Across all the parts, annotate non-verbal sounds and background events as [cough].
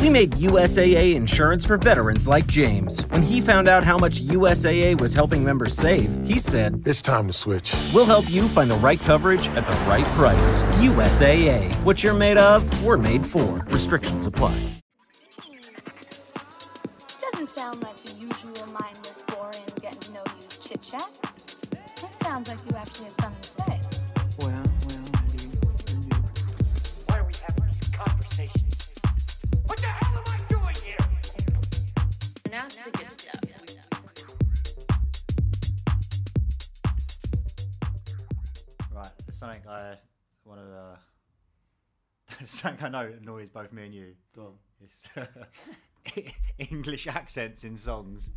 We made USAA insurance for veterans like James. When he found out how much USAA was helping members save, he said, It's time to switch. We'll help you find the right coverage at the right price. USAA. What you're made of, we're made for. Restrictions apply. Doesn't sound like the usual mindless, boring, getting to know you chit chat. That sounds like you actually have something something I want to. Uh, [laughs] something I know annoys both me and you. Go on. It's [laughs] English accents in songs.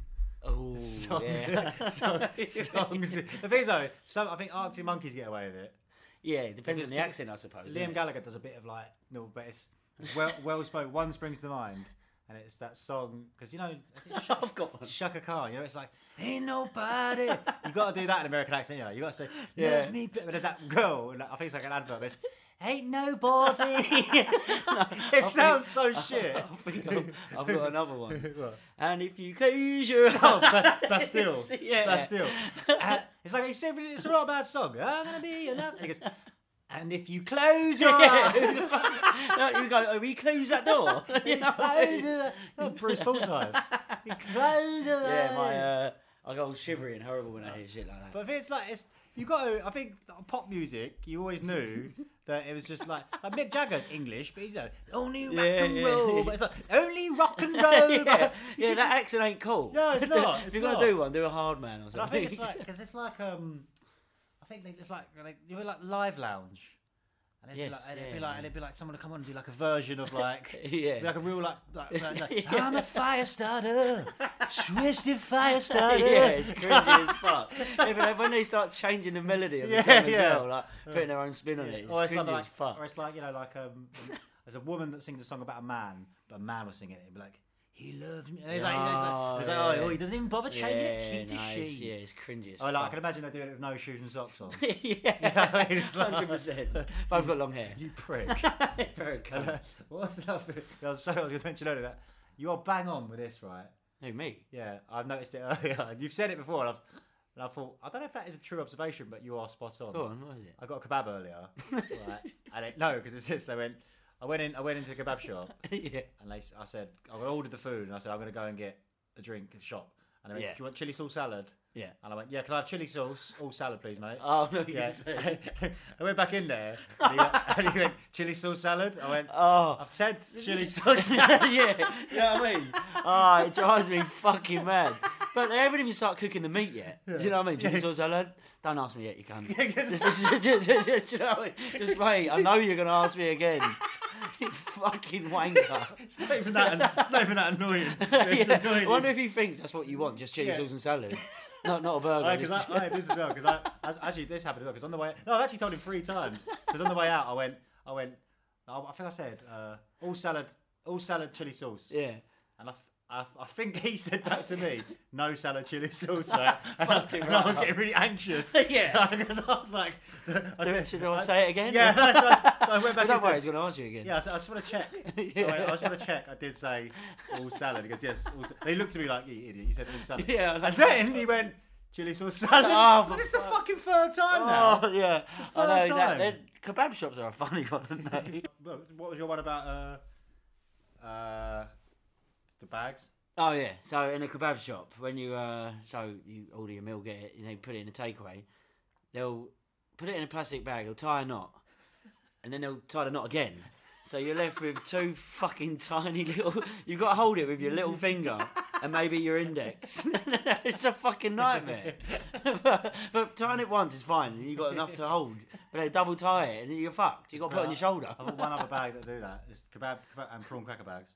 Oh, songs, yeah. [laughs] song- songs. The thing is, though, some I think Arctic Monkeys get away with it. Yeah, it depends on the accent, I suppose. Liam? Gallagher does a bit of like no, but it's, it's well well spoken. One springs to mind, and it's that song because you know [laughs] I've got one. Chaka Khan. You know, it's like ain't nobody. you got to do that in American accent. You know, you got to say Yeah. love me, but there's that girl. and I think it's like an advert. There's ain't nobody. [laughs] [laughs] it sounds so shit. I think I've, I've got another one. And if you close your eyes, Oh, but, but still, yeah, but still, Uh, it's like he said, it's not a bad song. I'm gonna be enough. And he goes, and if you close your eyes, [laughs] no, you go. Oh, we close that door. [laughs] you know? close your oh, Bruce Forsyth. [laughs] You close your yeah, my. Uh, I go all shivery and horrible when I hear shit like that. But if it's like it's you got to. I think pop music. You always knew that it was just like like Mick Jagger's English, but he's like only rock Yeah, and yeah, roll. But it's like it's only rock and roll. yeah, yeah, that accent ain't cool. No, it's not, if it's you're gonna not. do one, do a hard man or But I something. think it's like because it's like um, think they- it's like like you were like live lounge. And it'd, be like, and it'd be yeah, like, and it'd be like someone to come on and do like a version of like, [laughs] Yeah. like a real like, like, [laughs] like, like, Yeah. I'm a fire starter, twisted [laughs] fire starter. yeah, it's cringy as fuck. Yeah, but when they start changing the melody of the Yeah, song as well, like putting their own spin on it, it's or it's cringy like, as fuck. or it's like you know, like um, there's a woman that sings a song about a man, but a man was singing it. It'd be like, he loves me. It's like, it's like, it's like oh, yeah. oh, he doesn't even bother changing it. Yeah, He to she. yeah, it's cringy Oh, like, I can imagine they're doing it with no shoes and socks on. [laughs] yeah, I mean, it's like- [laughs] hundred percent. Both got long hair. You prick. [laughs] Very cunts. What's thing? I was sorry, I was going to mention earlier that you are bang on with this, right? Who me? Yeah, I've noticed it earlier. You've said it before, and I've, and I thought I don't know if that is a true observation, but you are spot on. Go on, what is it? I got a kebab earlier, right? And it, no, because it's this. I went, I went in, I went into a kebab shop, [laughs] yeah. and they, I said, I ordered the food, and I said, I'm going to go and get a drink at the shop. And they went, Yeah. Do you want chili sauce salad? Yeah. And I went, Yeah, can I have chili sauce, all salad, please, mate? Oh, no, you yeah. said. [laughs] I went back in there, and he, went, and he went, chili sauce salad. I went, Oh. I've said chili [laughs] sauce. Salad." yeah, you know what I mean? Oh, it drives me fucking mad. But they haven't even started cooking the meat yet. Do you know what I mean? Chili sauce salad. Don't ask me yet, you can. [laughs] just, just, just, just, just, just, you know what I mean? Just wait. I know you're gonna ask me again. [laughs] You fucking wanker. It's not even that. It's not even that annoying. [laughs] It's yeah. annoying. I wonder if he thinks that's what you want, just Yeah. sauce and salad. Not, not a burger. Because just- I, I, this as well. Because I, actually this happened as well. Because on the way, no, I've actually told him three times. Because on the way out, I went, I went, I, I think I said uh, all salad, all salad chili sauce. Yeah. And I, I, I think he said back to me, [laughs] no salad chili sauce, right? [laughs] and, I, and I was up. getting really anxious. [laughs] Yeah. because I was like, I said- should I say it again? Yeah, so, so I went back But and don't worry, he's going to ask you again. yeah, so I just want to check. Yeah. I just want to check. I did say all salad. He goes, yes. All sa-" He looked at me like, you idiot. You said all salad. Yeah, And then he went, chili sauce salad. Oh, Look, for it's the fuck- fucking third time now. Oh, yeah. the I know, third time. Then Kebab shops are a funny one, aren't they? What was your one about uh, uh, the bags? Oh yeah. So in a kebab shop, when you uh, so you order your meal, get it, and they put it in a takeaway, they'll put it in a plastic bag, they'll tie a knot, and then they'll tie the knot again. So you're left with two fucking tiny little. You've got to hold it with your little finger and maybe your index. [laughs] it's a fucking nightmare. but, but tying it once is fine, and you've got enough to hold. But they double tie it, and you're fucked. You've got to put it on your shoulder. I've got one other [laughs] bag that do that. It's kebab, kebab and prawn cracker bags.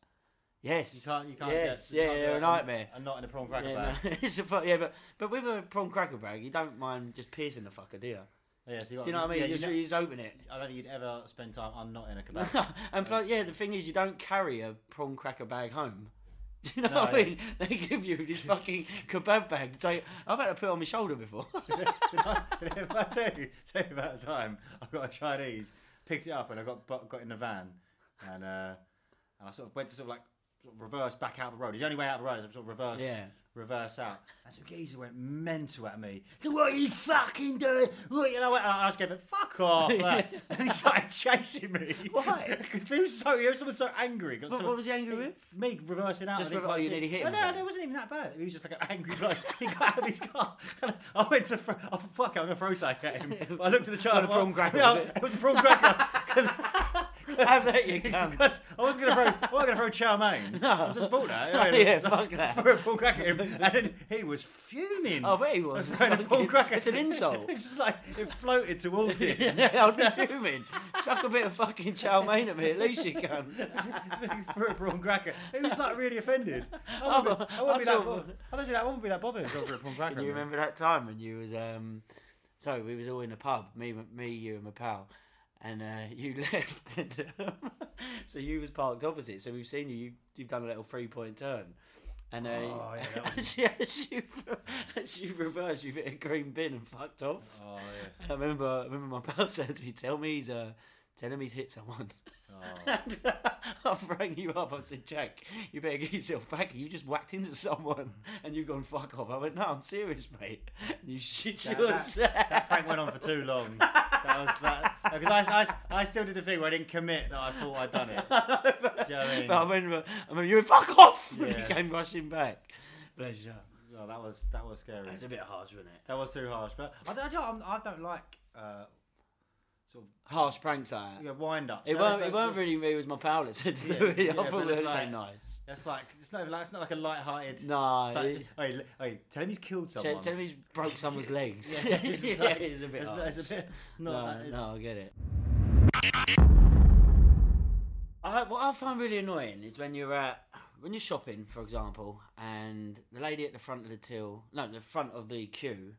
Yes. You can't, you can't. Yes. get, you yeah, can't they're get a nightmare. And not in a prawn cracker Yeah, bag. no, [laughs] it's a fu- yeah, but but with a prawn cracker bag, you don't mind just piercing the fucker, do you? Yeah, so you, got, Do you know what I mean? yeah, you, just, know- you just open it. I don't think you'd ever spend time. I'm not in a kebab. [laughs] and plus, yeah, the thing is, you don't carry a prawn cracker bag home. [laughs] Do you know No, what I mean? They give you this fucking kebab bag to take. I've had to put it on my shoulder before. did I, did I tell you, tell you about the time I got a Chinese, picked it up, and I got got in the van, and uh, and I sort of went to sort of like sort of reverse back out the road. The only way out of the road is sort of reverse, Yeah. reverse out. And some geezer went mental at me. So what are you fucking doing? What? You know what? And I just gave it fuck off. [laughs] like, and he started chasing me. Why? [laughs] Because he was so he was someone so angry. Got What- so- what was he angry with? Me reversing out. Just I didn't rever- quite you nearly it. hit No, him no, no, it? it wasn't even that bad. He was just like an angry bloke. [laughs] He got out of his car. I went to, fr- oh, fuck it, I'm going to throw something at him. But I looked at the child. Not a prawn cracker, Yeah, was it? it was a prawn cracker. Because [laughs] Have that, you cunt. because I was going to throw, I wasn't going to throw chow mein. [laughs] No. I was just bought that. Oh, yeah, fuck [laughs] that. Threw a at him, and then he was fuming. Oh, I bet he was. Throwing a prawn cracker. It's an insult. It's just like it floated towards him. yeah, I'd be fuming. Chuck a bit of fucking chow mein at me, at least you can. He threw a prawn cracker. He was like really offended. I Oh, wouldn't, be, I I wouldn't be that. saw- bo- I don't think that wouldn't be that bothered. For a prawn cracker. Can you remember that time when you was um so we was all in a pub, me me, you and my pal, and uh, [laughs] you left [laughs] and um, so you was parked opposite, so we've seen you, you you've done a little three point turn. And uh, Oh, yeah, [laughs] as, you, as, you, as you reversed, you hit a green bin and fucked off. Oh yeah. And I remember, I remember my pal said to me, "Tell me he's uh, tell him he's hit someone." Oh. And, uh, I've rang you up. I said, Jack, you better get yourself back. You just whacked into someone and you've gone fuck off. I went, no, I'm serious, mate. And you shit That, yourself. that, that prank went on for too long. That was that because I, I, I still did the thing where I didn't commit that I thought I'd done it. [laughs] Do you know what I mean? But I remember, I remember you went, fuck off! [laughs] Yeah. you came rushing back. Bless you. Oh, that was that was scary. It's a bit harsh, wasn't it? That was too harsh. But I, don't- I don't, I don't like uh, sort of Harsh pranks like that. yeah, wind ups. It weren't, it weren't really me, it was my pal that said to Yeah, do it. yeah, I thought it it's was like- so nice. That's like it's not like it's not like a light-hearted. No, like, it- hey, hey, tell him he's killed someone. Tell, him he's broke [laughs] someone's legs. [laughs] Yeah, [laughs] it's it's, like- a bit it's harsh. it's a bit- not no, that, no, I get it. I, what I find really annoying is when you're at when you're shopping, for example, and the lady at the front of the till, no, the front of the queue,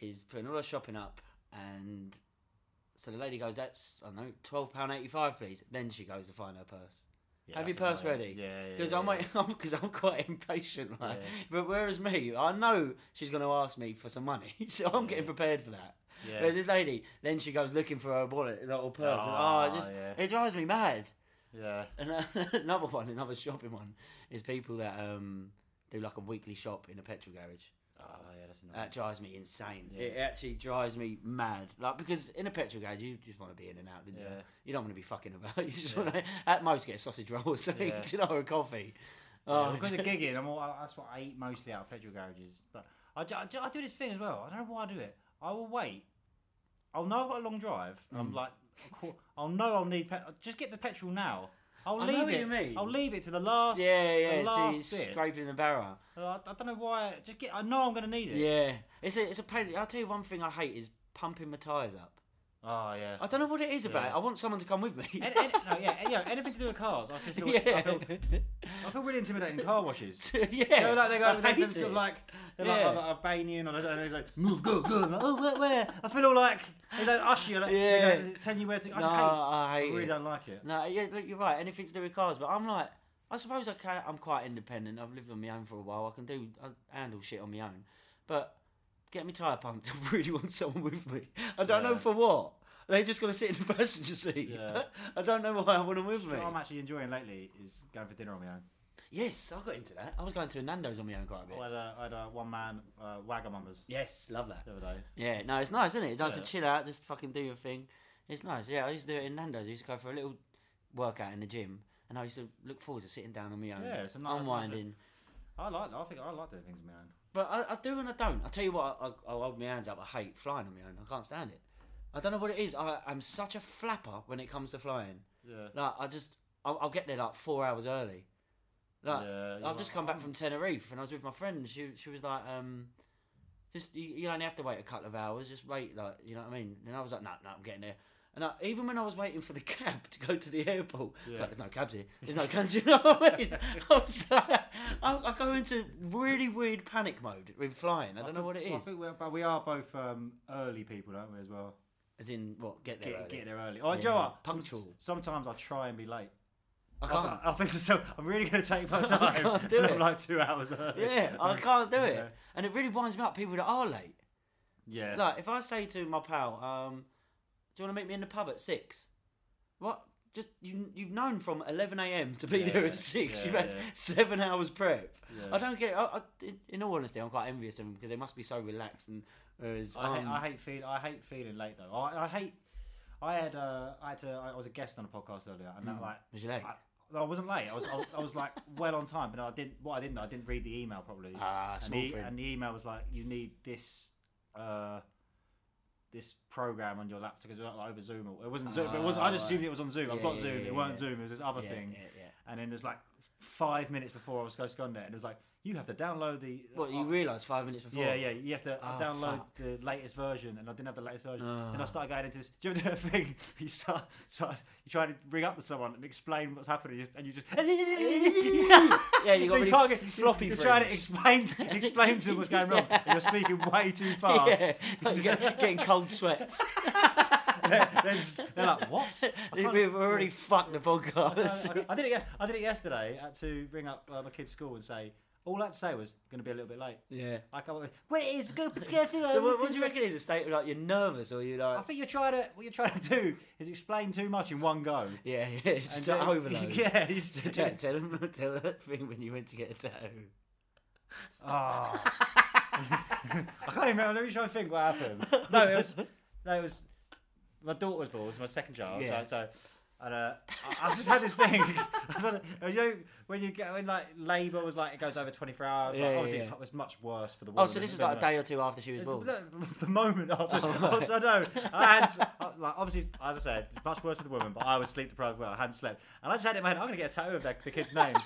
is putting all her shopping up, and so the lady goes, "That's I don't know, twelve pound eighty five, please." Then she goes to find her purse. Yeah, Have your purse annoying. ready? Yeah, yeah, Because yeah, I'm waiting [laughs] because I'm quite impatient. Like, Yeah. but whereas me, I know she's going to ask me for some money, [laughs] so I'm getting prepared for that. Yeah. Whereas this lady, then she goes looking for her wallet, or purse. and, oh, Ah, it just yeah. it drives me mad. Yeah. [laughs] And uh, another one, another shopping one, is people that um, do like a weekly shop in a petrol garage. Oh yeah, that's annoying. That drives me insane. Yeah. It actually drives me mad. Like because in a petrol garage, you just want to be in and out, didn't you? Yeah. You don't want to be fucking about. [laughs] You just want to, at most, get a sausage roll or something, Yeah. [laughs] you know, or a coffee. Yeah, Oh, because of [laughs] gigging, I'm all, that's what I eat mostly out of petrol garages. But I, do- I, I do this thing as well. I don't know why I do it. I will wait. I'll know I've got a long drive. Mm. I'm like, I'll know I'll need. Pe- just get the petrol now. I'll I leave know what it. you mean. I'll leave it to the last. yeah, yeah. The last you're bit. scraping the barrel. Uh, I, I don't know why. Just get. I know I'm going to need it. Yeah, it's a it's a pain. I'll tell you one thing I hate is pumping my tyres up. Oh yeah. I don't know what it is about it. I want someone to come with me. No, yeah, yeah, anything to do with cars. I feel, yeah. I feel, I feel really intimidated in car washes. [laughs] yeah. You know, like they go, I hate they're sort of like they're Yeah. like like Albanian or I don't know. They're like move, go, go. I'm like, oh, where, where? I feel all like they don't usher you. Like, Yeah. They go, tell you where to. I No, just hate. I hate really it. don't like it. No, yeah, look, you're right. Anything to do with cars, but I'm like, I suppose I can. I'm quite independent. I've lived on my own for a while. I can do, I handle shit on my own. But get me tyre pumped. [laughs] I really want someone with me. I don't know for what. They just got to sit in the [laughs] passenger seat. Yeah. [laughs] I don't know why I want them with me. What I'm actually enjoying lately is going for dinner on my own. Yes, I got into that. I was going to a Nando's on my own quite a bit. I had a, I had a one man uh, Wagamamas Yes, love that. the other day. Yeah, no, it's nice, isn't it? It's nice Yeah. to chill out, just fucking do your thing. It's nice. Yeah, I used to do it in Nando's. I used to go for a little workout in the gym, and I used to look forward to sitting down on my own, Yeah, it's a nice- unwinding. I like. I think I like doing things on my own. But I, I do and I don't. I tell you what, I, I, I'll hold my hands up. I hate flying on my own. I can't stand it. I don't know what it is. I, I'm such a flapper when it comes to flying. Yeah. Like I just, I'll, I'll get there like four hours early. Like Yeah, you're I've just like, come back from Tenerife and I was with my friend. And she she was like, um, just you, you only have to wait a couple of hours. Just wait, like you know what I mean. And I was like, no, no, I'm getting there. And I, even when I was waiting for the [laughs] cab to go to the airport, it's like there's no cabs here. There's no cabs. [laughs] You know what I mean? I was like, I, I go into really weird panic mode with flying. I don't know what it I is. think we're, but we are both um, early people, don't we, as well? As in, what? Get there. Get, early. get there early. Oh, you Yeah, know what? Punctual. sometimes I try and be late. I I, can't. th- I think so. I'm really going to take my [laughs] I time. can't do it. I'm like two hours early. Yeah, I can't do it, Yeah. and it really winds me up. People that are late. Yeah. Like if I say to my pal, um, "Do you want to meet me in the pub at 6? What? Just you? You've known from 11 a.m. to be Yeah, there at six. Yeah, you've had yeah. seven hours prep. I don't get it. I, I, in- all honesty, I'm quite envious of them because they must be so relaxed. And whereas I hate, I'm- hate feel I hate feeling late though. I, I hate. I had uh, I had to. I was a guest on a podcast earlier, and that like Mm. Was you late? I, I wasn't late. I was, I was I was like well on time, but I didn't. What I didn't, I didn't read the email properly. Ah, and, the, and the email was like, you need this. Uh, this program on your laptop because it was like over Zoom. Or, it wasn't Zoom. but it was. I just Ah, assumed it was on Zoom. I've got yeah, Zoom. yeah, it wasn't yeah. Zoom. It was this other Yeah, thing. yeah, yeah. And then there's like five minutes before I was supposed to go on there, and it was like you have to download the. What you uh, realise five minutes before? yeah, yeah. You have to Oh, download fuck. the latest version, and I didn't have the latest version. Oh. Then I started going into this. Do you ever do a thing? [laughs] You start, start, you try to ring up to someone and explain what's happening, and you just [laughs] Yeah, you got really can't get, floppy You're trying to explain, [laughs] explain to them what's going wrong, and you're speaking way too fast. Yeah, get- getting cold sweats. they're, they're just- they're like, what? I We've already fucked the podcast. I, I did it. I did it yesterday. I had to ring up uh, my kid's school and say all I had to say was going to be a little bit late. yeah. I come up with, wait, it's good, together. So what, what do you reckon is a state of like you're nervous or you I like? I think you're trying to what you're trying to do is explain too much in one go. Yeah, yeah, it's just then- overload. [laughs] Yeah, you [laughs] just, Tell, tell them, [laughs] tell that thing when you went to get a tattoo. Oh. I can't even remember. Let me try and think what happened. No, it was. No, it was. My daughter was born. It was my second child. Yeah. So, so and uh, I, I just had this thing. [laughs] I don't you know, when you get when like labour was like it goes over twenty four hours. Yeah, like, yeah, obviously, yeah. It's, it's much worse for the woman. Oh, so this is like a day or two after she was born. the, the, the moment after. Oh, [laughs] right. obviously, I know. I had I- like obviously, as I said, it's much worse for the woman, but I was sleep deprived. Well, I hadn't slept, and I just had it in my head. I'm gonna get a tattoo of the, the kids' names.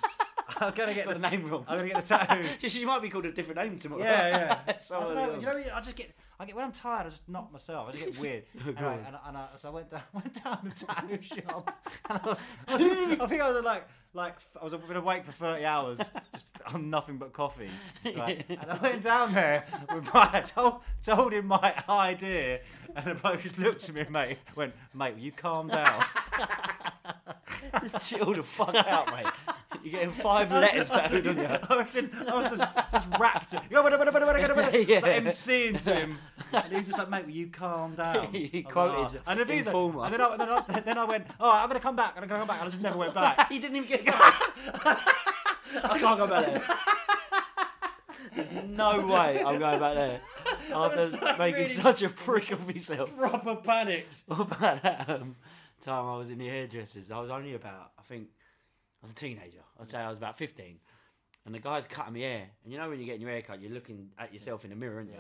I'm gonna get [laughs] the, the name wrong. I'm gonna get the tattoo. [laughs] She- might be called a different name tomorrow. Yeah, yeah. [laughs] so I don't know, you know, I just get, I get when I'm tired, I just knock myself. I just get weird. Oh, anyway, and, I- and I, so I went down, went down the tattoo shop, and I was, I, was, I think I was like, like I was been awake for 30 hours, just on nothing but coffee. Right? And I went down there with my, told, told him my idea, and the bloke just looked at me, mate, went, mate, will you calm down? Chill the fuck out, mate. You're getting five letters tattooed on you. I reckon I was just, [laughs] just wrapped. Yeah, like. MCing to him, and he was just like, "Mate, will you calm down?" [laughs] He I was like, quoted "Oh." and thing is, like- and then I, then, I, then I went, "Oh, I'm gonna come back. and I'm gonna come back," and I just never went back. [laughs] he didn't even get. I can't go back there. There's no way I'm going back there after like making really- such a prick of myself. Proper panicked. What about that um, time I was in the hairdressers? I was only about, I think, I was a teenager. I'd say I was about 15. And the guy's cutting my hair. And you know when you're getting your hair cut, you're looking at yourself in the mirror, aren't you?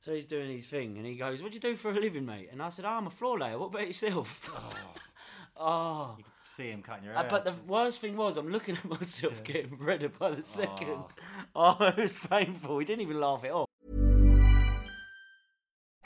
So he's doing his thing. And he goes, What do you do for a living, mate? And I said, oh, I'm a floor layer. What about yourself? Oh. [laughs] See him cutting your Uh, hair. but the worst thing was, I'm looking at [laughs] myself getting redder by the second. [laughs] Oh. it was painful. He didn't even laugh it off.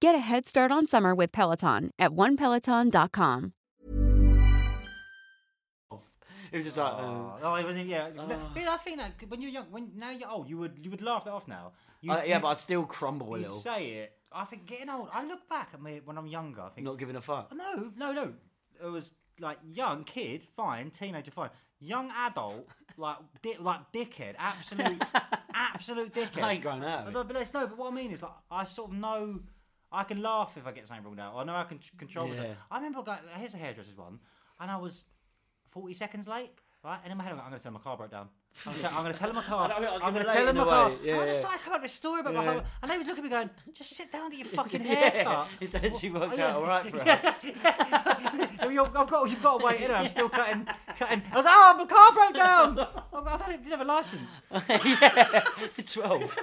Get a head start on summer with Peloton at onepeloton.com. It was just like, Oh, uh, oh, it wasn't. Yeah, Oh. but I think that when you're young, when now you're old, you would you would laugh that off now. You, uh, yeah, you- but I'd still crumble a you'd little. say it. I think getting old. I look back at me when I'm younger. I think Not giving a fuck. No, no, no. It was like young kid, fine. Teenager, fine. Young adult, [laughs] like di- like dickhead, absolute, [laughs] absolute dickhead. I ain't going out of But, but it's no. But what I mean is, like, I sort of know. I can laugh if I get something wrong now. I know I can control myself. Yeah. I remember going. Here's a hairdresser's one, and I was forty seconds late. Right, and in my head, I'm, like, I'm going to tell him my car broke down. I'm going to tell, him my car. [laughs] I know, I I'm going to tell him my car. yeah, and I just yeah. started coming up with a story about my Yeah. whole, and they was looking at me going, "Just sit down, and get your fucking [laughs] Yeah, haircut." it's actually worked Oh, out all right for [laughs] yes. I mean, you've, got, you've got to wait. Anyway, I'm still cutting, cutting. I was like, "Oh, my car broke down." I've I thought it didn't have a license. yeah, twelve.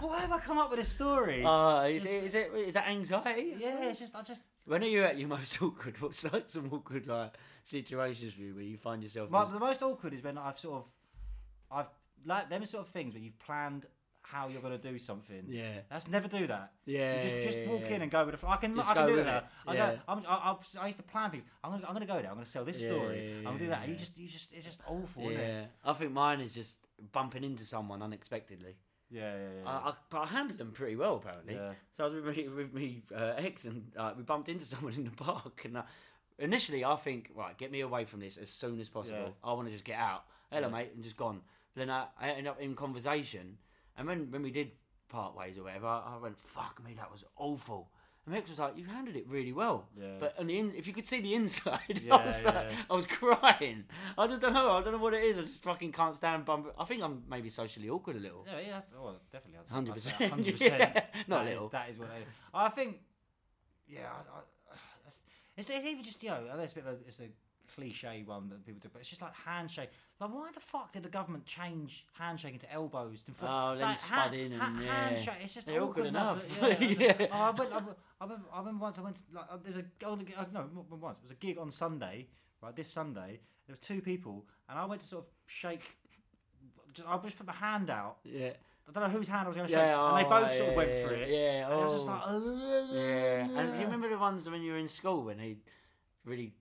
[laughs] Why have I come up with a story? Uh, is, it, is it is that anxiety? yeah, it's just I just When are you at your most [laughs] awkward? What's like some awkward like situations for you where you find yourself? My, just- the most awkward is when I've sort of, I've like them sort of things where you've planned how you're going to do something. Yeah. Let's never do that. Yeah, You just just walk yeah. in and go with the. I can Just I can do that. it, I yeah. go. I'm, I, I, I used to plan things. I'm gonna I'm gonna go there. I'm gonna sell this Yeah, story. I'm gonna do that. And you just you just it's just awful. Yeah? I think mine is just bumping into someone unexpectedly. Yeah, yeah, yeah. I, I, but I handled them pretty well apparently. Yeah. So I was with me, with me uh, ex and uh, we bumped into [laughs] someone in the park and uh, initially I think right get me away from this as soon as possible. Yeah. I want to just get out. Hello Yeah. mate, I'm just gone. But then I, I ended up in conversation and when when we did part ways or whatever, I, I went fuck me that was awful. And ex was like, "You handled it really well." Yeah. But on the in, if you could see the [laughs] inside, Yeah, I was like, yeah. I was crying. I just don't know. I don't know what it is. I just fucking can't stand bump. I think I'm maybe socially awkward a little. Yeah, yeah, oh, definitely. I'd say- Hundred percent. 100%. [laughs] Not a little. that is what I, I think. Yeah, I, I, [sighs] it's, it's even just you know, I know it's a bit of a, it's a cliche one that people do, but it's just like handshake. Like, why the fuck did the government change handshaking to elbows? To Oh, then like, spud in and, yeah. handshake. It's just They're all good enough. enough. Yeah. [laughs] yeah. Oh, I, went, I, went- I, remember, I remember once I went. To, like, uh, there's a oh, uh, no, once. It was a gig on Sunday. Right, this Sunday there was two people, and I went to sort of shake. I just put my hand out. Yeah. I don't know whose hand I was going to Yeah, shake, and they oh, both sort of went yeah, for it. yeah, and I was just oh. like. Yeah. And you remember the ones when you were in school when they really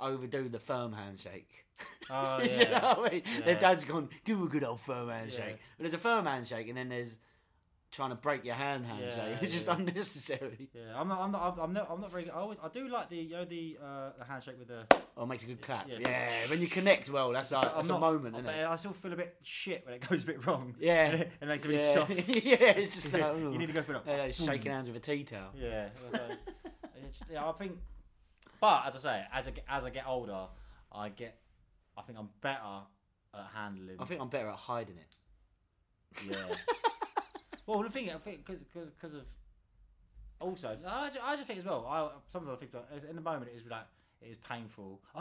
overdo the firm handshake? Oh, [laughs] you yeah. know what I mean? Their dad's gone, give him a good old firm handshake. Yeah. But there's a firm handshake and then there's trying to break your hand handshake. Yeah, it's just yeah. unnecessary. Yeah, I'm not. I'm not. I'm not. I'm not very. I always. I do like the. You know the. Uh, the handshake with the. Oh, it makes a good clap. Yeah, Yeah, like- when you connect well, that's like that's not- a moment, isn't it? I still feel a bit shit when it goes a bit wrong. Yeah. [laughs] and it, makes it really yeah. soft. [laughs] yeah, it's just like, you need to go for it. Yeah, like shaking hands with a tea towel. Yeah, it yeah, I think. But as I say, as I get, as I get older, I get. I think I'm better at handling. I think I'm better at hiding it. Yeah. [laughs] well, the thing I think because of also I just, I just think as well. I sometimes I think about- in the moment it is like it is painful. Oh,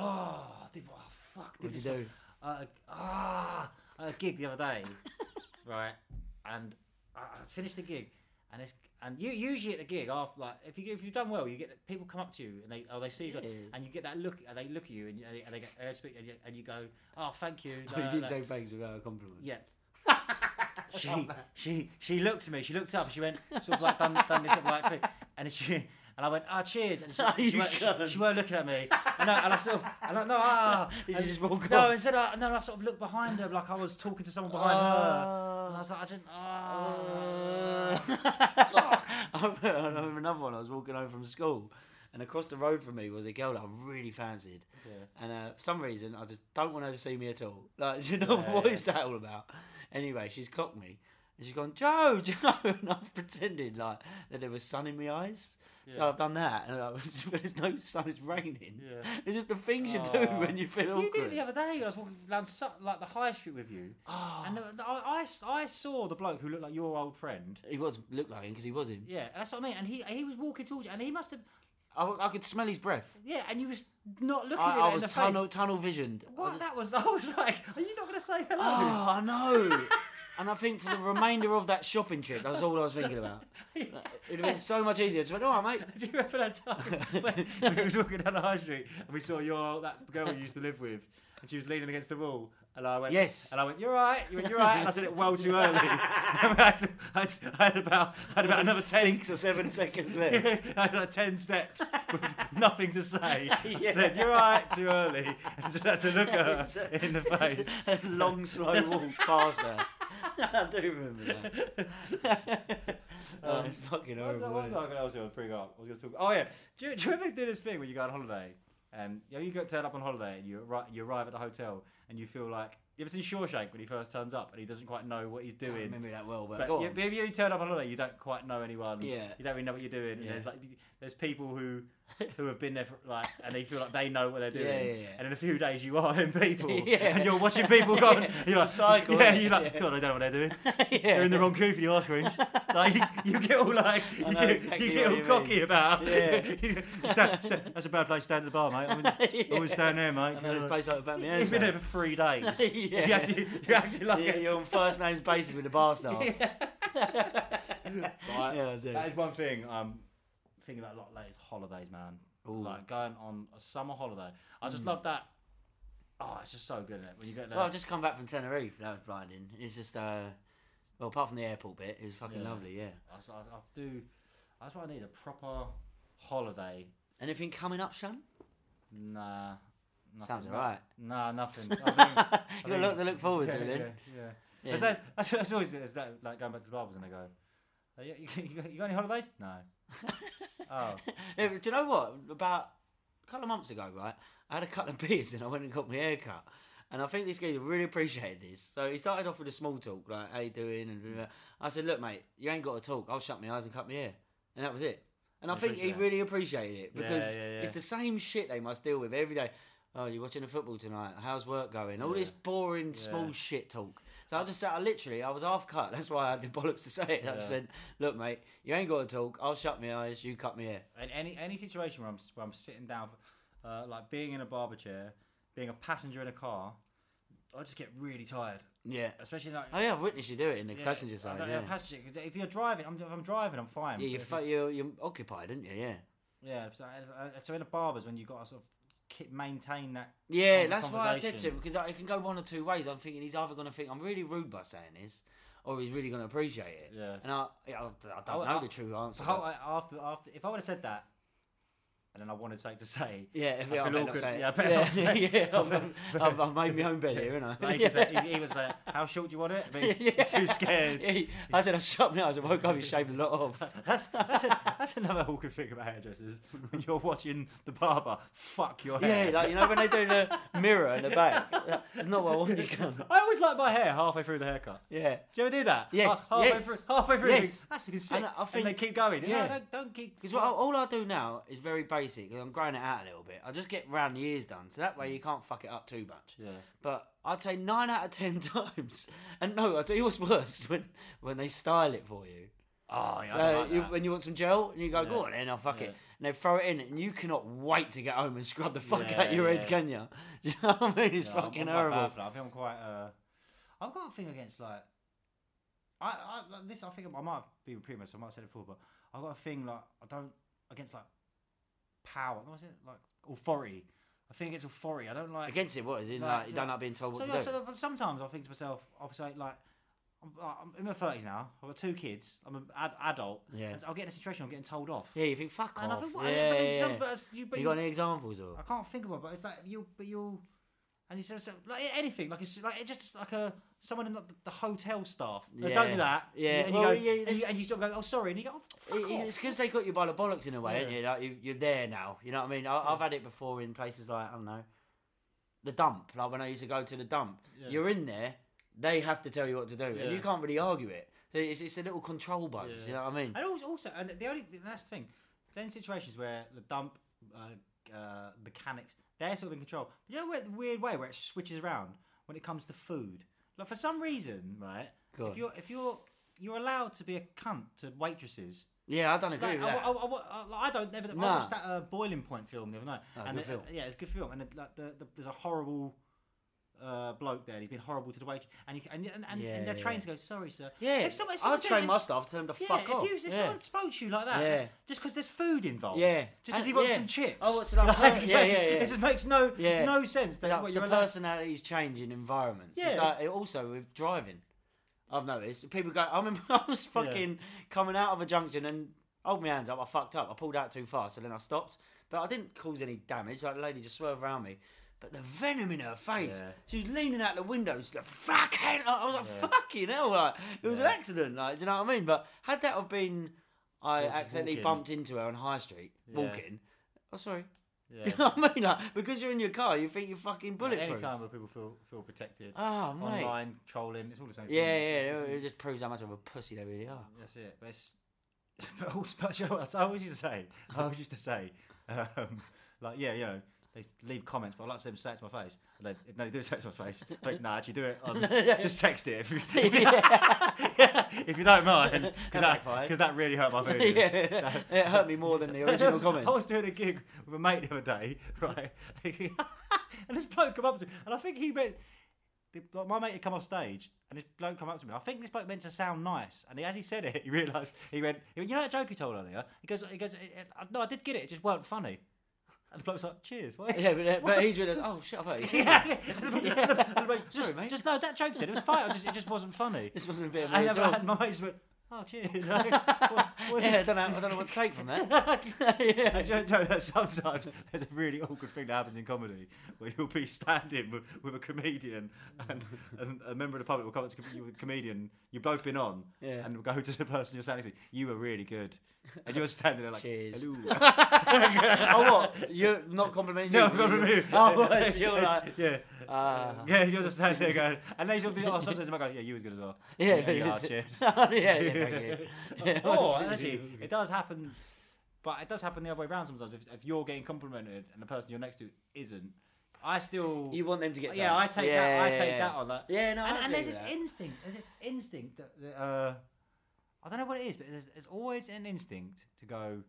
I did oh fuck? Did What'd you one- do? Uh, ah, a gig the other day, [laughs] right? And I, I finished the gig, and it's and you usually at the gig after like if you if you've done well, you get people come up to you and they oh they see you go, Yeah. and you get that look and they look at you and, you- and they, and they, get, and speak and you, and you go oh thank you. [laughs] Oh, you did da." say thanks without a compliment. Yeah. [laughs] she she she looked at me. She looked up. She went sort of like done, done this sort of like thing, and she and I went ah cheers, and she, [laughs] she, You weren't, she, she weren't looking at me, and I, and I sort of and I no ah and- just walk no off? instead I, no I sort of looked behind her like I was talking to someone behind her, and I was like I didn't ah [laughs] I remember, I remember another one. I was walking home from school, and across the road from me was a girl that I really fancied. Yeah. And uh, for some reason, I just don't want her to see me at all. [laughs] Like, you know Yeah, what yeah. is that all about? Anyway, she's clocked me, And she's gone, Joe, [laughs] Joe, and I've pretended like that there was sun in my eyes. So Yeah. I've done that, and I was, [laughs] but there's no sun. It's raining. Yeah. It's just the things you do Oh. when you feel awkward. You did it the other day. I was walking down Su- like the high street with you, oh. and the- the- I, I, I saw the bloke who looked like your old friend. He was looked like him because he was him. Yeah, that's what I mean. And he he was walking towards you, and he must have. I, I could smell his breath. Yeah, and you was not looking I, at I it was in the tunnel face. tunnel visioned. What that was? [laughs] I was like, are you not going to say hello? Oh, I know. [laughs] and I think for the remainder of that shopping trip, that's all I was thinking about. [laughs] It'd have been so much easier. Just went, all right, mate. [laughs] Do you remember that time [laughs] when we was walking down the high street and we saw your that girl you used to live with, and she was leaning against the wall, and I went, Yes. and I went, you're right, you went, you're right, I said it well too early. [laughs] [laughs] I, had I had- about, I had about another ten Six or seven seconds [laughs] left. I had like ten steps with nothing to say. Yeah. Said you're right too early, and had to look at her in the face. a long, slow walk past her. I do remember that. oh, it's fucking horrible. what was I going to bring up? I was going to talk. Oh yeah, do you, do you ever do this thing when you go on holiday and you know you go turn up on holiday and you arri- you arrive at the hotel and you feel like you ever seen Shawshank when he first turns up and he doesn't quite know what he's I doing. remember that well, but, But on. maybe you turn up on holiday, you don't quite know anyone. Yeah. you don't really know what you're doing. Yeah. there's like there's people who [laughs] who have been there for like and they feel like they know what they're doing. Yeah, yeah, yeah. And in a few days, you are them people. [laughs] Yeah. And you're watching people go. Yeah, [laughs] You're like, cycle, Yeah, you're like, Yeah. God, I don't know what they're doing. Yeah. They're in the wrong queue for the ice creams. like you, you get all like you, exactly you get what all you cocky mean. about. Yeah. You stand- stand- that's a bad place to stand at the bar, mate. I wouldn't, I stand there, mate. I know this place like about me You've been there for three days. Yeah. You actually, you actually like yeah, you're on first names basis with the bar staff. Right. Yeah, That is one thing I'm thinking about a lot lately. is Holidays, man. Ooh. Like going on a summer holiday. I just Mm. love that. Oh, it's just so good, it? When you get there. Well, I've just come back from Tenerife. That was blinding. It's just, uh, well, apart from the airport bit, it was fucking Yeah. lovely. Yeah. I, I- I do. That's what I need a proper holiday. Anything coming up, Sean? Nah. Nothing, Sounds no- alright. Nah, nothing. [laughs] I mean, I You got a lot to look forward [laughs] to yeah, then. Yeah, yeah. Yeah. That's, that, that's, that's always it's that, like going back to the barbers and they go, "Oh, you, [laughs] you, you got any holidays? No. Oh. Yeah, [laughs] um, do you know what? About a couple of months ago, right, I had a couple of [laughs] beers and I went and got my hair cut. And I think this guy really appreciated this. So he started off with a small talk, like, how you doing? And blah, blah. I said, look, mate, you ain't got to talk. I'll shut my eyes and cut my hair. And that was it. And I You think he really appreciated it because yeah, yeah. it's the same shit they must deal with every day. Oh, you're watching the football tonight. How's work going? All this boring, small shit talk. So I just said, I literally, I was half cut. [laughs] That's why I had the bollocks to say it. I just said, look, mate, you ain't got to talk. I'll shut my eyes. You cut me hair. And any any situation where I'm where I'm sitting down, uh, like being in a barber chair, being a passenger in a car, I just get really tired. Yeah. Especially like. Oh yeah, I've witnessed you do it in the Yeah, passenger side. Yeah, passenger, if you're driving, I'm, if I'm driving, I'm fine. yeah you're, you're you're occupied, aren't you? Yeah. Yeah, so, uh, so in a barber's when you've got a sort of maintain that. Yeah, that's why I said to him because it can go one or two ways. I'm thinking he's either going to think I'm really rude by saying this, or he's really going to appreciate it. Yeah. And I, yeah, I, I don't I- know I- the true answer. How, I, after after if I would have said that, and then I wanted something to say. yeah, if I feel awkward. Yeah, I better yeah, not say it. yeah, [laughs] I've, I've, I've made my own bed here, haven't I? Like, he, say, [laughs] he, he would say, "How short do you want it?" But [laughs] he's, he's too scared. Yeah, he- I said I shut my eyes. I woke up. He shaved a lot off. That's that's, a, that's another awkward thing about hairdressers. When you're watching the barber, fuck your hair. Yeah, like you know when they do the mirror in the back. That's not what I want. You can. I always like my hair halfway through the haircut. Yeah. Do you ever do that? Yes, Ha- halfway yes. Through, halfway through. Yes. That's sick. And I think- and they keep going. Yeah. No, don't, don't keep. Because all I do now is very basic. 'Cause I'm growing it out a little bit. I just get round the ears done, so that way you can't fuck it up too much. Yeah. But I'd say nine out of ten [laughs] times. And no, I'll tell you what's worse when when they style it for you. Oh, yeah, I So like you, when you want some gel, and you go, Yeah. go on then, I'll fuck Yeah. it. And they throw it in, and you cannot wait to get home and scrub the fuck Yeah, out your head, can you? [laughs] Do you know what I mean? It's fucking I'm horrible. I think I'm quite. Uh, I've got a thing against like. I, I this. I think I might have been premature. I might have said it before, but I've got a thing like I don't against like power. Was it like authority? I think it's authority. I don't like Against it, what is it? Like, Like, you so- don't like being told what so, to do. so but sometimes I think to myself, I'll say like, I'm, I'm in my thirties now. I've got two kids. I'm an ad- adult. Yeah. I'll get in a situation. I'm getting told off. yeah, you think fuck And I off. think, what- yeah, yeah, some- but you- but you you- got any examples or? I can't think of one, but it's like you, but you'll, and it's just like anything, like it's like it's just like a someone in the, the hotel staff. They don't do that. Yeah. and you Well, go, yeah, and, you, and you sort of go, oh sorry, and you go, oh, fuck It- off. It's because they got you by the bollocks in a way, Yeah. you? Like you, you're there now. You know what I mean? I, I've had it before in places like I don't know, the dump. Like when I used to go to the dump, Yeah. you're in there. They have to tell you what to do, Yeah. and you can't really argue it. It's, it's a little control buzz. You know what I mean? And also, and the only that's the thing. Then situations where the dump uh, uh, mechanics they're sort of in control. But you know where the weird way where it switches around when it comes to food. Like for some reason, right? Go on. If you're if you're you're allowed to be a cunt to waitresses. Yeah, I don't agree Like, with I, that. I, I, I- I don't never. I Nah. watched that uh, Boiling Point film the other night. Oh, and good it- film. yeah, it's a good film. And it, like the, the, there's a horrible uh, bloke there. He's been horrible to the waitress, and, he, and, and, and, Yeah, and they're yeah. trained to go, "Sorry, sir." Yeah, if someone, if I'd train my staff to tell them to yeah, fuck if off. You, if Yeah. someone spoke to you like that, Yeah. just because there's food involved, Yeah. just because he And- wants some chips. Oh, what's it like? [laughs] Like, Yeah, yeah, yeah. It just makes no Yeah. no sense. That Like, what the you're allowed- personalities change in environments. It's Yeah. like, also with driving. I've noticed people go. I remember [laughs] I was fucking coming out of a junction and hold my hands up. I fucked up. I pulled out too fast, and then I stopped. But I didn't cause any damage. Like the lady just swerved around me. But the venom in her face. Yeah. She was leaning out the window. She's like, "Fucking!" I was like, Yeah. "Fucking hell!" Like it was an accident. Like, do you know what I mean? But had that have been, I Yeah, accidentally walking. bumped into her on High Street Yeah. walking. Oh, sorry. Yeah. [laughs] You know what I mean? Like, because you're in your car, you think you're fucking bulletproof. Any time where people feel feel protected, Oh, mate. online trolling, it's all the same. Yeah, thing. yeah, It's- yeah. it's- It just proves how much of a pussy they really are. That's it. But it's [laughs] but also, but [laughs] you I always used to say. I always used to say, um, like, yeah, you know, they leave comments, but I like to see them say it to my face. And they, if they do [laughs] say it to my face, like, [laughs] nah, actually do it. On, [laughs] just text it if you, if you, don't mind, because that, backfired. 'cause that really hurt my feelings. Yeah, it hurt me more than the original was- comment. I was doing a gig with a mate the other day, right? and this bloke come up to me, and I think he meant. the- like, My mate had come off stage, and this bloke come up to me. and I think this bloke meant to sound nice, and he, as he said it, he realised he went, he went, "You know that joke you told earlier?" He goes, "He goes, "Eh, eh, no, I did get it. It just weren't funny." And the bloke's like, "Cheers." What? Yeah, but, uh, but [laughs] he's realised, oh shit, I've heard you. yeah, yeah. The [laughs] just, mate. just no, that joke said it was fine. I just, it just wasn't funny. This wasn't a bit of me and, at all. and my mate just went, "Oh, cheers." [laughs] What- what- Yeah, I don't know. I don't know what to take from that. [laughs] I don't know that sometimes there's a really awkward thing that happens in comedy where you'll be standing with, with a comedian and, and a member of the public will come up to you with a comedian you've both been on Yeah. and will go to the person you're standing next to you were really good and you're standing there like Cheers. hello [laughs] oh, what? You're not complimenting no you? I'm gonna move Oh, well, you're like, yeah ah. yeah you're just standing there going and then you'll be oh sometimes I might go yeah you was good as well Yeah, yeah, [laughs] yeah, cheers [laughs] yeah, yeah. Yeah, [laughs] or actually it does happen but it does happen the other way around sometimes if, if you're getting complimented and the person you're next to isn't I still You want them to get yeah. I take Yeah, that. I take that on that. Yeah, no, and, and there's this that. instinct. There's this instinct that, that uh, I don't know what it is, but there's, there's always an instinct to go.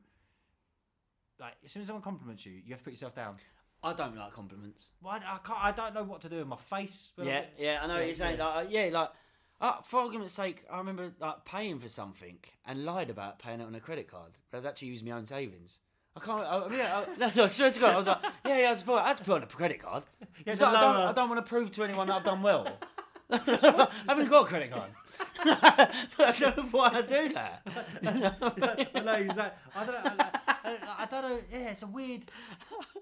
Like as soon as someone compliments you, you have to put yourself down. I don't like compliments. Well, I, I can't. I don't know what to do with my face. but- Yeah, yeah, I know what you're saying. yeah. Like, uh, yeah, like, uh, for argument's sake, I remember like paying for something and lied about paying it on a credit card. I was actually using my own savings. I can't. I, I, yeah, I, no, no, I swear to God, I was like, [laughs] yeah, yeah, I just. I had to put it on a credit card. [laughs] Yeah, It's like, I, don't, lower- I don't want to prove to anyone that I've done well. [laughs] I haven't got a credit card. but I don't know why I do that. I know exactly. I don't know. I, I, I don't know. Yeah, it's a weird.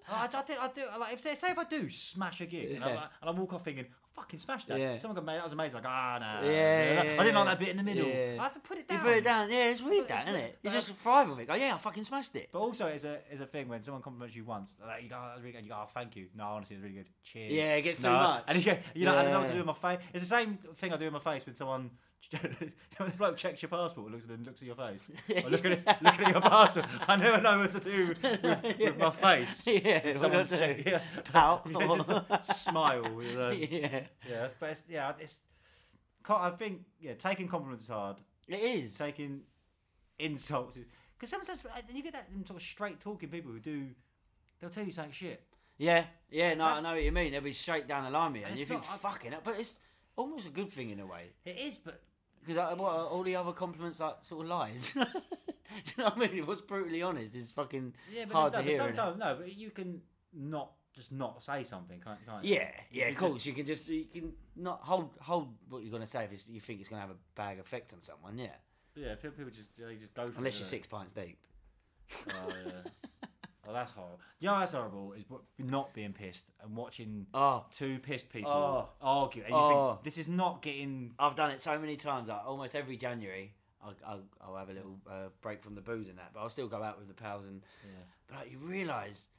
I, I do. I do. Like if they, say if I do smash a gig and, I, and I walk off thinking, fucking smashed that. Yeah. Someone got made. That was amazing. Like ah no. Yeah, I didn't like that bit in the middle. yeah. I have to put it down. You put it down. Yeah, it's weird, that, isn't it? You just thrive with it. Go, yeah, I fucking smashed it. But also, it's a it's a thing when someone compliments you once, like you go, oh, that's really good. You go, oh, thank you. No, honestly, it's really good. Cheers. Yeah, it gets too No. much. And you, go, you know, I don't know what to do with my face. It's the same thing I do with my face when someone. [laughs] know, the bloke checks your passport and looks at and looks at your face. [laughs] Or looking at looking at your passport. I never know what to do with, with [laughs] my face. Yeah, When someone's do I do? check- yeah. Pout. yeah, just a smile. With, uh, Yeah. Yeah, but it's, yeah, it's. I think yeah, taking compliments is hard. It is. Taking insults because sometimes uh, you get that them sort of straight talking people who do. They'll tell you something shit. Yeah, yeah, no, That's- I know what you mean. They'll be straight down the line with you, And and you think, not- fucking hell. But it's almost a good thing in a way. It is, but Because uh, what, are all the other compliments like sort of lies. [laughs] Do you know what I mean? What's brutally honest is fucking yeah, but hard no, to but hear. sometimes no, but you can not just not say something, can't, can't you? Yeah, yeah, of course. You can just you can not hold hold what you're going to say if you think it's going to have a bad effect on someone. Yeah, Yeah, people people just they just go for unless it. you're six pints deep. Oh yeah. Oh, that's horrible. You know, that's horrible. Is not being pissed and watching Oh. two pissed people Oh. argue, and you Oh. think this is not getting. I've done it so many times. Like almost every January, I'll, I'll, I'll have a little uh, break from the booze and that, but I'll still go out with the pals. And but like, you realise,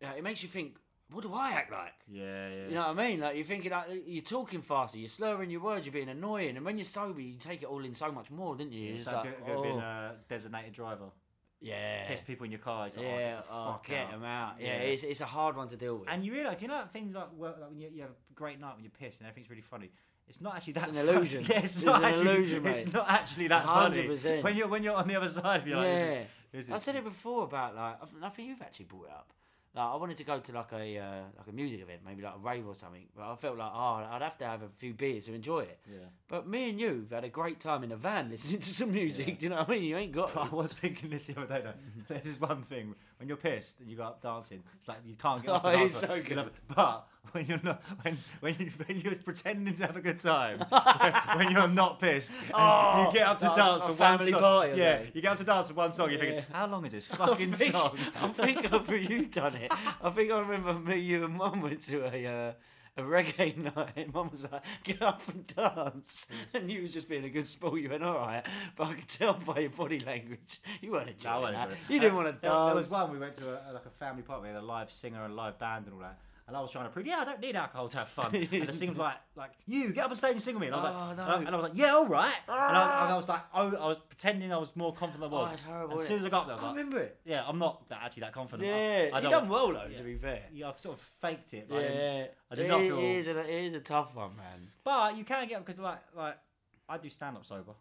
you know, it makes you think. what do I act like? Yeah, yeah. You know what I mean? Like you're thinking, like, you're talking faster, you're slurring your words, you're being annoying, and when you're sober, you take it all in so much more, didn't you? Yeah, It's so like, have you ever been oh, a designated driver? yeah, Piss people in your car. Like, yeah, oh, get the oh, get out. them out. Yeah, Yeah. It's, it's a hard one to deal with. And you realise, you know, things like, work, like when you, you have a great night when you're pissed and everything's really funny. It's not actually that. an fun- [laughs] illusion. Yeah, it's, It's not an actually. illusion, it's not actually that funny. 100%. When you're when you're on the other [laughs] side, of you're like, yeah, this is, this is, I said it before about like I think you've actually brought it up. Like I wanted to go to like a uh, like a music event, maybe like a rave or something, but I felt like oh I'd have to have a few beers to enjoy it. Yeah. But me and you've had a great time in a van listening to some music. Do you know what I mean? You ain't got. I was thinking this the other day. Though. [laughs] There's this one thing when you're pissed and you go up dancing. It's like you can't get [laughs] off the Oh, dance so good. But [laughs] when you're not, when when you when you're pretending to have a good time, [laughs] when you're not pissed, and Oh, you get up to dance for one family song. party yeah, you get up to dance for one song. You're thinking, how long is this [laughs] fucking I think, song? I think I've you done it. I think I remember me, you, and Mum went to a uh, a reggae night. Mum was like, "Get up and dance," and you was just being a good sport. You went, "All right," but I could tell by your body language you weren't No, enjoying wasn't that. You didn't Uh, want to dance. There was one we went to a, like a family party. We had a live singer and live band and all that. And I was trying to prove, yeah, I don't need alcohol to have fun. [laughs] and the singer was like, like, you get up on stage and sing with me. And I was like, Oh, and, no. I, and I was like, yeah, all right. And, I was, and I was like, oh, I was pretending I was more confident than I was. Oh, it's horrible, And as soon as I got there, I was I like, remember it. yeah, I'm not that, actually that confident. Yeah, I, I you done well though. yeah. To be fair. Yeah, I've sort of faked it. But I Yeah, didn't, I did it, not feel. it is a, it is a tough one, man. But you can get up because like like I do stand up sober.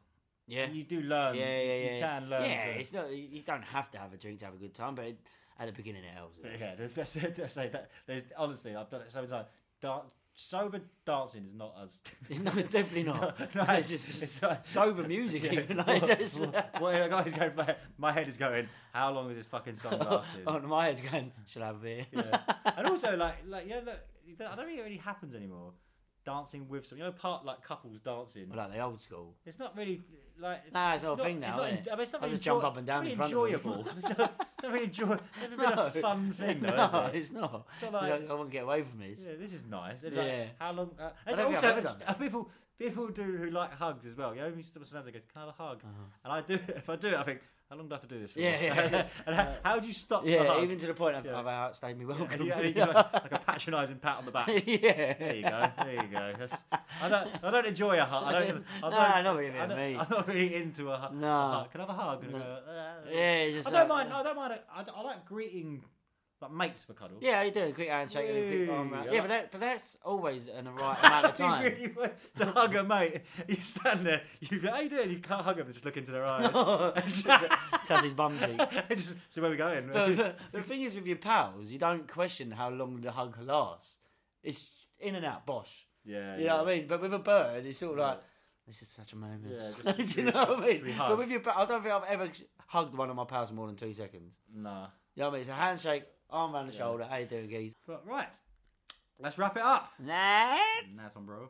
Yeah. You do learn. yeah, yeah, yeah. You can learn. Yeah, to, it's not. You don't have to have a drink to have a good time, but it, at the beginning it helps. Yeah, that's, that's it. That's it. That, there's, honestly, I've done it so many times. Dan- sober dancing is not as. [laughs] no, it's definitely not. [laughs] No, [laughs] it's just it's sober music. Yeah. Even like this. what, what the guy's going, my, my head is going. How long is this fucking song lasting? oh, my head's going. Should I have a beer? yeah. And also, like, like yeah, look, I don't think it really happens anymore. Dancing with some, you know, part like couples dancing. Well, like the old school. It's not really like. Nah, it's not a thing now, It's not, is it? I mean, it's not I really just jump up and down really in front of them. [laughs] it's not, it's not really enjoy. Never been No. a fun [laughs] thing, though. no, it? it's not. It's not It's like- like, I won't get away from this. Yeah, this is nice. It's Yeah. like, how long? Uh, it's also, done people people do who like hugs as well. You know, Mr. Sansa goes, "Can I have a hug?" And I do. If I do it, I think, how long do I have to do this for? Yeah, yeah, yeah. [laughs] and how, how do you stop? Yeah, hug? even to the point of Yeah. I've outstayed me welcome. [laughs] You, and like, like a patronising pat on the back. [laughs] Yeah. There you go. There you go. That's, I don't. I don't enjoy a hug. I don't. Even, I don't, not really I don't, me. I'm not really into a, hu- No. a hug. Can I have a hug? No. go, "Uh." Yeah, just I don't like- mind. I don't mind. a- I, I like greeting like mates for cuddle. Yeah, you do a quick handshake and a quick arm around. Yeah, but that, but that's always in the right amount of If [laughs] you time. really want to hug a mate, you stand there, you how you doing? You can't hug them, just look into their eyes. [laughs] And just- Touch his bum cheek. [laughs] just, so where we going? but, but the thing is, with your pals, you don't question how long the hug lasts. It's in and out, bosh. yeah, You know what I mean? But with a bird, it's sort of like, this is such a moment. Yeah, just- Do you know what I mean? But with your, I don't think I've ever hugged one of my pals more than two seconds. Nah. You know what I mean? It's a handshake, arm around the shoulder. How you doing, geese? But right, let's wrap it up. Nah. Nice one, bro.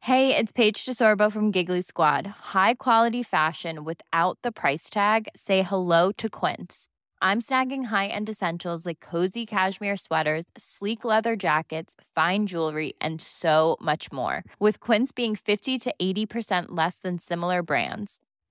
Hey, it's Paige DeSorbo from Giggly Squad. High quality fashion without the price tag. Say hello to Quince. I'm snagging high-end essentials like cozy cashmere sweaters, sleek leather jackets, fine jewelry, and so much more. With Quince being 50 to 80% less than similar brands.